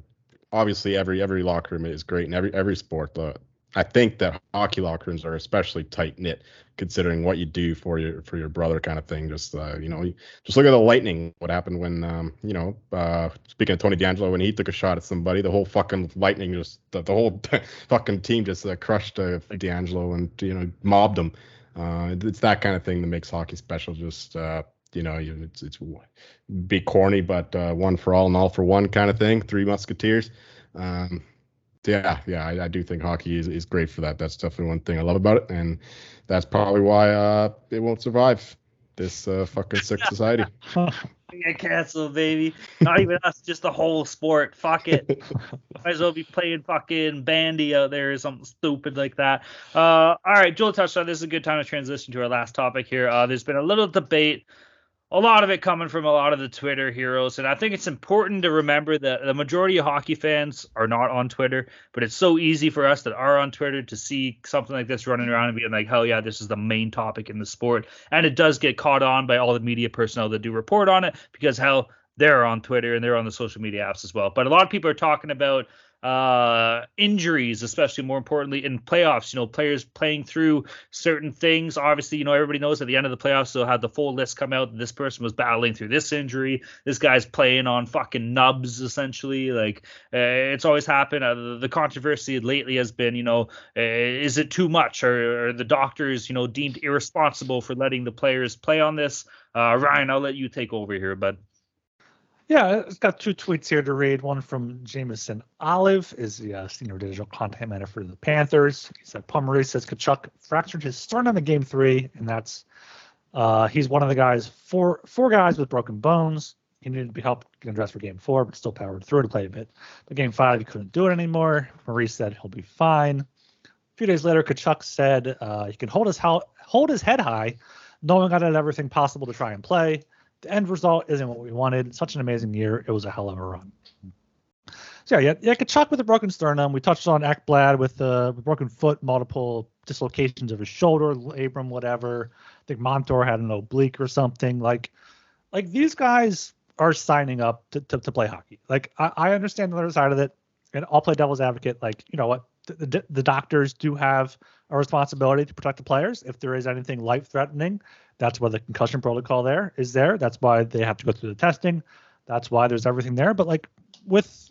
obviously, every every locker room is great in every every sport. Uh, I think that hockey locker rooms are especially tight knit, considering what you do for your for your brother, kind of thing. Just uh, you know, just look at the Lightning. What happened when um, you know, uh, speaking of Tony DeAngelo, when he took a shot at somebody, the whole fucking Lightning just the, the whole fucking team just uh, crushed uh, DeAngelo and you know mobbed him. Uh, it's that kind of thing that makes hockey special. Just uh, you know, it's it's be corny, but uh, one for all and all for one kind of thing. Three Musketeers. Um, yeah, yeah, I, I do think hockey is, is great for that. That's definitely one thing I love about it, and that's probably why uh, it won't survive this uh, fucking sick society. Get canceled, baby. Not even us, just the whole sport. Fuck it. Might as well be playing fucking bandy out there or something stupid like that. Uh, all right, Joel touched on this. Is a good time to transition to our last topic here. Uh, there's been a little debate a lot of it coming from a lot of the Twitter heroes. And I think it's important to remember that the majority of hockey fans are not on Twitter, but it's so easy for us that are on Twitter to see something like this running around and being like, hell yeah, this is the main topic in the sport. And it does get caught on by all the media personnel that do report on it because hell, they're on Twitter and they're on the social media apps as well. But a lot of people are talking about uh, injuries, especially more importantly in playoffs. You know, players playing through certain things. Obviously, you know, everybody knows at the end of the playoffs they'll have the full list come out. This person was battling through this injury. This guy's playing on fucking nubs, essentially. Like uh, it's always happened. Uh, the controversy lately has been, you know, uh, is it too much, or, or the doctors, you know, deemed irresponsible for letting the players play on this? Uh, Ryan, I'll let you take over here, bud. Yeah, it's got two tweets here to read. One from Jameson Olive, is the uh, senior digital content manager for the Panthers. He said Maurice says Tkachuk fractured his sternum in Game Three, and that's uh, he's one of the guys four four guys with broken bones. He needed to be helped getting dressed for Game Four, but still powered through to play a bit. But Game Five, he couldn't do it anymore. Maurice said he'll be fine. A few days later, Tkachuk said uh, he can hold his ho- hold his head high, knowing I did everything possible to try and play the end result isn't what we wanted. Such an amazing year. It was a hell of a run. So yeah, yeah, Tkachuk with a broken sternum. We touched on Ekblad with uh, a broken foot, multiple dislocations of his shoulder, Abram, whatever. I think Montour had an oblique or something. Like, like these guys are signing up to, to, to play hockey. Like I, I, understand the other side of it, and I'll play devil's advocate. Like you know what, the, the, doctors do have a responsibility to protect the players if there is anything life threatening. That's why the concussion protocol there is there. That's why they have to go through the testing. That's why there's everything there. But like with,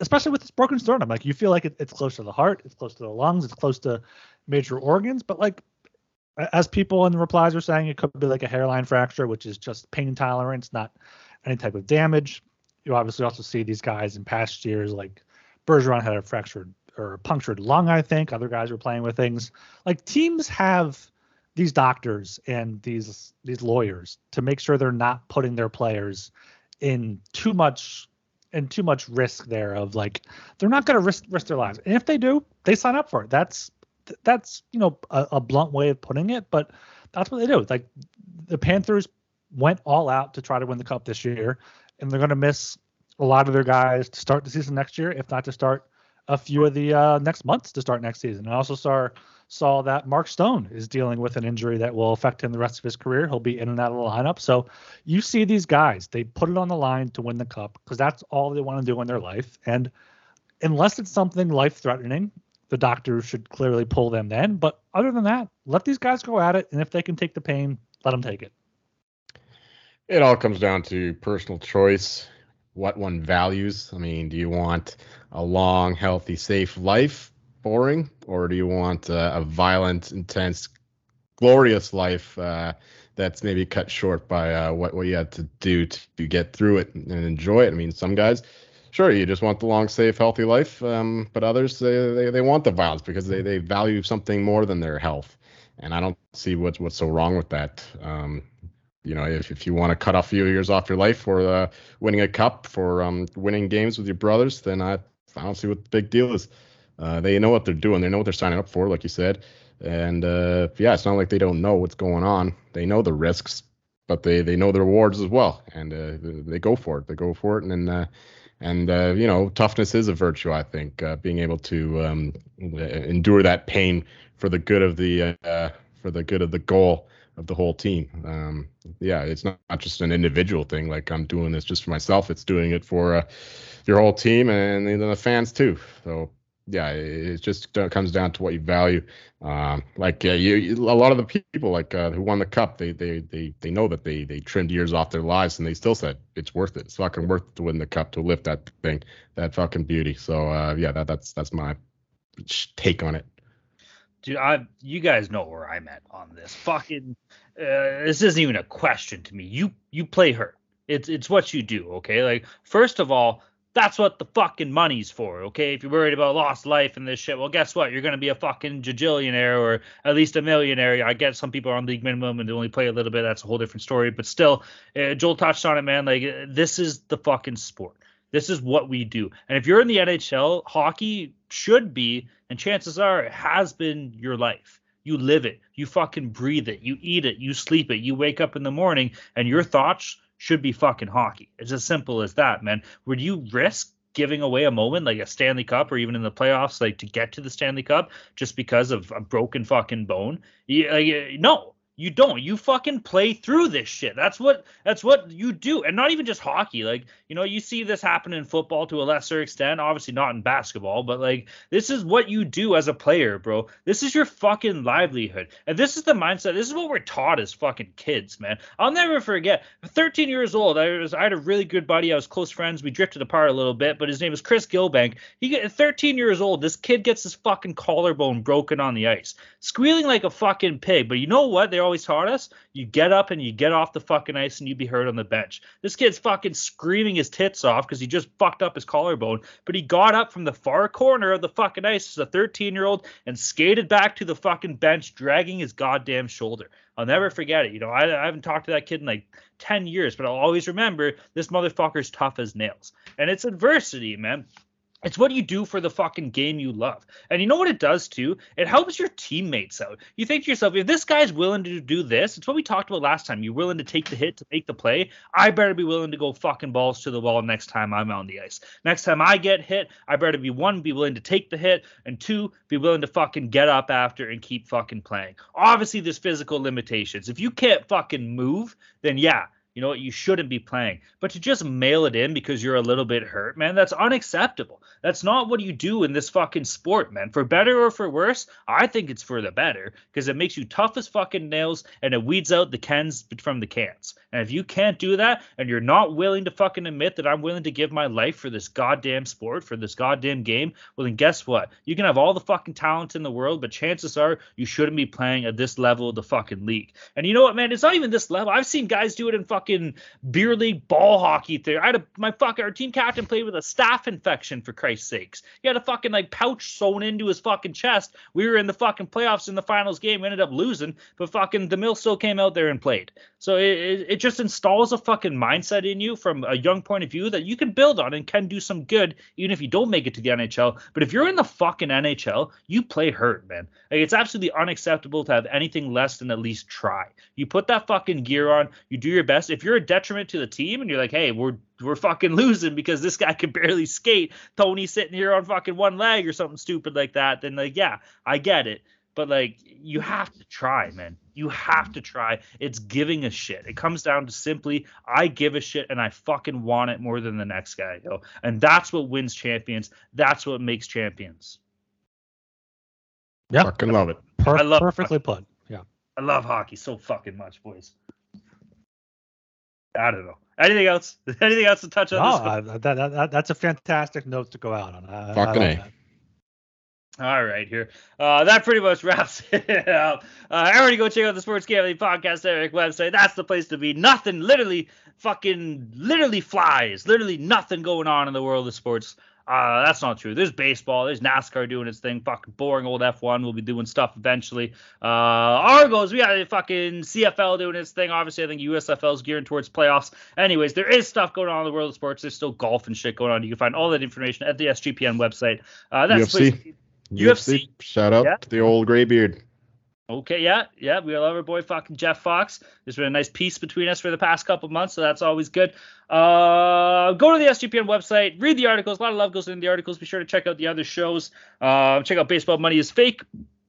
especially with this broken sternum, like you feel like it, it's close to the heart, it's close to the lungs, it's close to major organs. But like, as people in the replies are saying, it could be like a hairline fracture, which is just pain tolerance, not any type of damage. You obviously also see these guys in past years, like Bergeron had a fractured or punctured lung, I think. Other guys were playing with things. Like teams have these doctors and these these lawyers to make sure they're not putting their players in too much and too much risk there of like they're not going to risk risk their lives and if they do they sign up for it that's that's you know a, a, blunt way of putting it but that's what they do like the panthers went all out to try to win the cup this year and they're going to miss a lot of their guys to start the season next year if not to start a few of the uh, next months to start next season. I also saw saw that Mark Stone is dealing with an injury that will affect him the rest of his career. He'll be in and out of the lineup. So you see these guys, they put it on the line to win the cup because that's all they want to do in their life. And unless it's something life threatening, the doctors should clearly pull them then. But other than that, let these guys go at it. And if they can take the pain, let them take it. It all comes down to personal choice what one values. I mean, do you want a long, healthy, safe life, boring, or do you want uh, a violent, intense, glorious life uh, that's maybe cut short by uh, what what you had to do to, to, get through it and enjoy it? I mean, some guys. Sure, you just want the long, safe, healthy life, um, but others they, they, they want the violence because they, they value something more than their health, and I don't see what's what's so wrong with that. Um, you know, if, if you want to cut off a few years off your life for uh, winning a cup, for um, winning games with your brothers, then I, I don't see what the big deal is. Uh, they know what they're doing. They know what they're signing up for, like you said. And uh, yeah, it's not like they don't know what's going on. They know the risks, but they they know the rewards as well, and uh, they go for it. They go for it, and uh, and uh, you know, toughness is a virtue. I think being able to um, endure that pain for the good of the for the good of the goal of the whole team. Um, yeah, it's not, not, just an individual thing. Like I'm doing this just for myself. It's doing it for uh, your whole team and, the fans too. So yeah, it just comes down to what you value. Um, like uh, you, a lot of the people like uh, who won the cup, they they they they know that they they trimmed years off their lives, and they still said it's worth it. It's fucking worth it to win the cup to lift that thing, that fucking beauty. So uh, yeah, that that's that's my take on it dude, I you guys know where I'm at on this. Fucking, uh, this isn't even a question to me. You you play her. It's it's what you do. Okay, like first of all, that's what the fucking money's for. Okay, if you're worried about lost life and this shit, well, guess what? You're gonna be a fucking jajillionaire or at least a millionaire. I get some people are on league minimum and they only play a little bit. That's a whole different story. But still, uh, Joel touched on it, man. Like this is the fucking sport. This is what we do. And if you're in the NHL, hockey should be, and chances are it has been your life. You live it. You fucking breathe it. You eat it. You sleep it. You wake up in the morning and your thoughts should be fucking hockey. It's as simple as that, man. Would you risk giving away a moment like a Stanley Cup or even in the playoffs, like to get to the Stanley Cup just because of a broken fucking bone? You, like, uh, no, you don't. You fucking play through this shit. That's what that's what you do. And not even just hockey. Like, you know, you see this happen in football to a lesser extent, obviously not in basketball, but like this is what you do as a player, bro. This is your fucking livelihood. And this is the mindset. This is what we're taught as fucking kids, man. I'll never forget. 13 years old, I was I had a really good buddy. I was close friends. We drifted apart a little bit, but his name was Chris Gilbank. He get 13 years old. This kid gets his fucking collarbone broken on the ice, squealing like a fucking pig. But you know what? They always taught us you get up and you get off the fucking ice and you be heard on the bench. This kid's fucking screaming his tits off because he just fucked up his collarbone, but he got up from the far corner of the fucking ice as a 13 year old and skated back to the fucking bench, dragging his goddamn shoulder. I'll never forget it. You know, I, I haven't talked to that kid in like 10 years, but I'll always remember this motherfucker's tough as nails. And it's adversity, man. It's what you do for the fucking game you love. And you know what it does too? It helps your teammates out. You think to yourself, if this guy's willing to do this, it's what we talked about last time. You're willing to take the hit to make the play. I better be willing to go fucking balls to the wall next time I'm on the ice. Next time I get hit, I better be one, be willing to take the hit, and two, be willing to fucking get up after and keep fucking playing. Obviously, there's physical limitations. If you can't fucking move, then yeah, you know what? You shouldn't be playing. But to just mail it in because you're a little bit hurt, man, that's unacceptable. That's not what you do in this fucking sport, man. For better or for worse, I think it's for the better because it makes you tough as fucking nails and it weeds out the cans from the cans. And if you can't do that and you're not willing to fucking admit that I'm willing to give my life for this goddamn sport, for this goddamn game, well, then guess what? You can have all the fucking talent in the world, but chances are you shouldn't be playing at this level of the fucking league. And you know what, man? It's not even this level. I've seen guys do it in fucking beer league ball hockey. There, I had a, my fucking our team captain played with a staph infection for Christ's sakes. He had a fucking like pouch sewn into his fucking chest. We were in the fucking playoffs in the finals game. We ended up losing, but fucking the mill still came out there and played. So it, it, it just installs a fucking mindset in you from a young point of view that you can build on and can do some good, even if you don't make it to the NHL. But if you're in the fucking NHL, you play hurt, man. Like it's absolutely unacceptable to have anything less than at least try. You put that fucking gear on, you do your best. If you're a detriment to the team and you're like, hey, we're we're fucking losing because this guy can barely skate, Tony's sitting here on fucking one leg or something stupid like that, then like, yeah, I get it but like you have to try, man. You have to try. It's giving a shit. It comes down to simply I give a shit and I fucking want it more than the next guy, yo. And that's what wins champions. That's what makes champions. Yeah, fucking love it. Per- I love perfectly hockey. put. Yeah, I love hockey so fucking much, boys. I don't know. Anything else? Anything else to touch on? No, this? that, that, that, that's a fantastic note to go out on. I, fucking I a. All right, here. Uh, that pretty much wraps it up. Uh, everybody go check out the Sports Gambling Podcast Eric website. That's the place to be. Nothing, literally, fucking, literally flies. Literally nothing going on in the world of sports. Uh, that's not true. There's baseball. There's NASCAR doing its thing. Fucking boring old F1. We'll be doing stuff eventually. Uh, Argos, we got a fucking CFL doing its thing. Obviously, I think USFL is gearing towards playoffs. Anyways, there is stuff going on in the world of sports. There's still golf and shit going on. You can find all that information at the SGPN website. Uh, that's UFC. UFC. Shout out yeah. to the old graybeard. Okay, yeah, yeah, we love our boy fucking Jeff Fox. There's been a nice peace between us for the past couple months, so that's always good. Uh, go to the SGPN website, read the articles. A lot of love goes into the articles. Be sure to check out the other shows. Uh, check out Baseball Money is Fake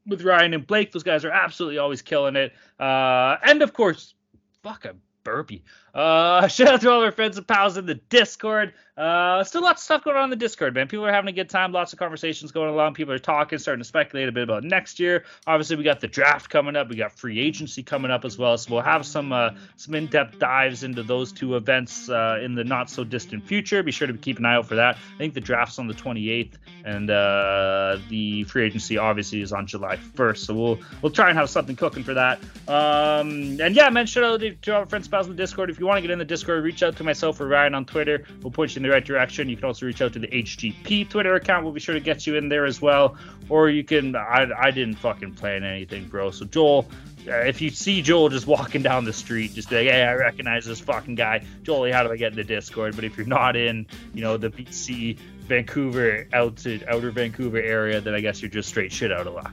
with Ryan and Blake. Those guys are absolutely always killing it. Uh, and of course, fuck, I'm burpee. Uh, shout out to all our friends and pals in the Discord. Uh, still lots of stuff going on in the Discord, man. People are having a good time. Lots of conversations going along. People are talking, starting to speculate a bit about next year. Obviously, we got the draft coming up. We got free agency coming up as well. So we'll have some uh, some in-depth dives into those two events uh, in the not so distant future. Be sure to keep an eye out for that. I think the draft's on the 28th, and uh, the free agency obviously is on July 1st. So we'll we'll try and have something cooking for that. Um, and yeah, man, shout out to our friends, and pals in the Discord. If you want to get in the Discord, reach out to myself or Ryan on Twitter. We'll point you in the right direction. You can also reach out to the HGP Twitter account. We'll be sure to get you in there as well. Or you can. I, I didn't fucking plan anything, bro. So Joel, uh, if you see Joel just walking down the street, just be like, hey, I recognize this fucking guy. Joel, how do I get in the Discord? But if you're not in, you know, the BC, Vancouver, out to outer Vancouver area, then I guess you're just straight shit out of luck.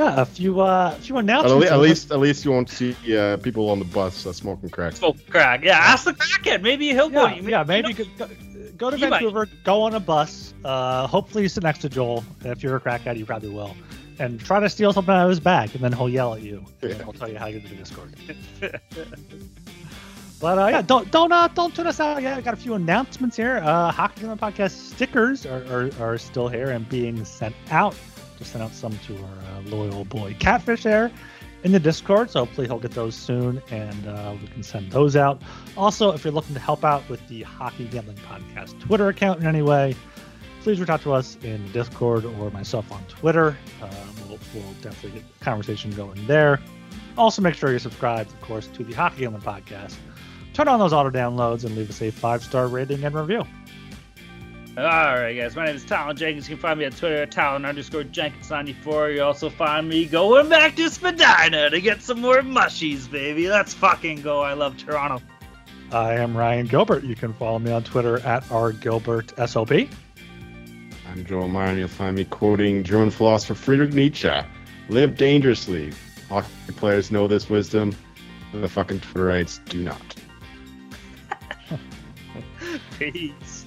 Yeah, a few uh, a few At, announcements. le- at least, at least you won't see uh, people on the bus uh, smoking crack. Smoke crack. Yeah, ask the crackhead. Maybe he'll go. Yeah, yeah, maybe go, go, go to He might. Vancouver, go on a bus. Uh, hopefully, you sit next to Joel. If you're a crackhead, you probably will. And try to steal something out of his bag, and then he'll yell at you. And then Yeah. he'll tell you how to get to the Discord. But uh, yeah, don't don't uh, don't tune us out. Yeah, I got a few announcements here. Uh, Hockey Gambling Podcast stickers are, are, are still here and being sent out. Just sent out some to our uh, loyal boy Catfish there in the Discord. So hopefully he'll get those soon, and uh, we can send those out. Also, if you're looking to help out with the Hockey Gambling Podcast Twitter account in any way, please reach out to us in Discord or myself on Twitter. Um, we'll, we'll definitely get the conversation going there. Also, make sure you're subscribed, of course, to the Hockey Gambling Podcast. Turn on those auto downloads and leave us a five star rating and review. All right, guys. My name is Talon Jenkins. You can find me on Twitter at Talon underscore Jenkins94. You also find me going back to Spadina to get some more mushies, baby. Let's fucking go. I love Toronto. I am Ryan Gilbert. You can follow me on Twitter at rgilbertsop. I'm Joel Meyer, and you'll find me quoting German philosopher Friedrich Nietzsche. Live dangerously. Hockey players know this wisdom. The fucking Twitterites do not. Peace.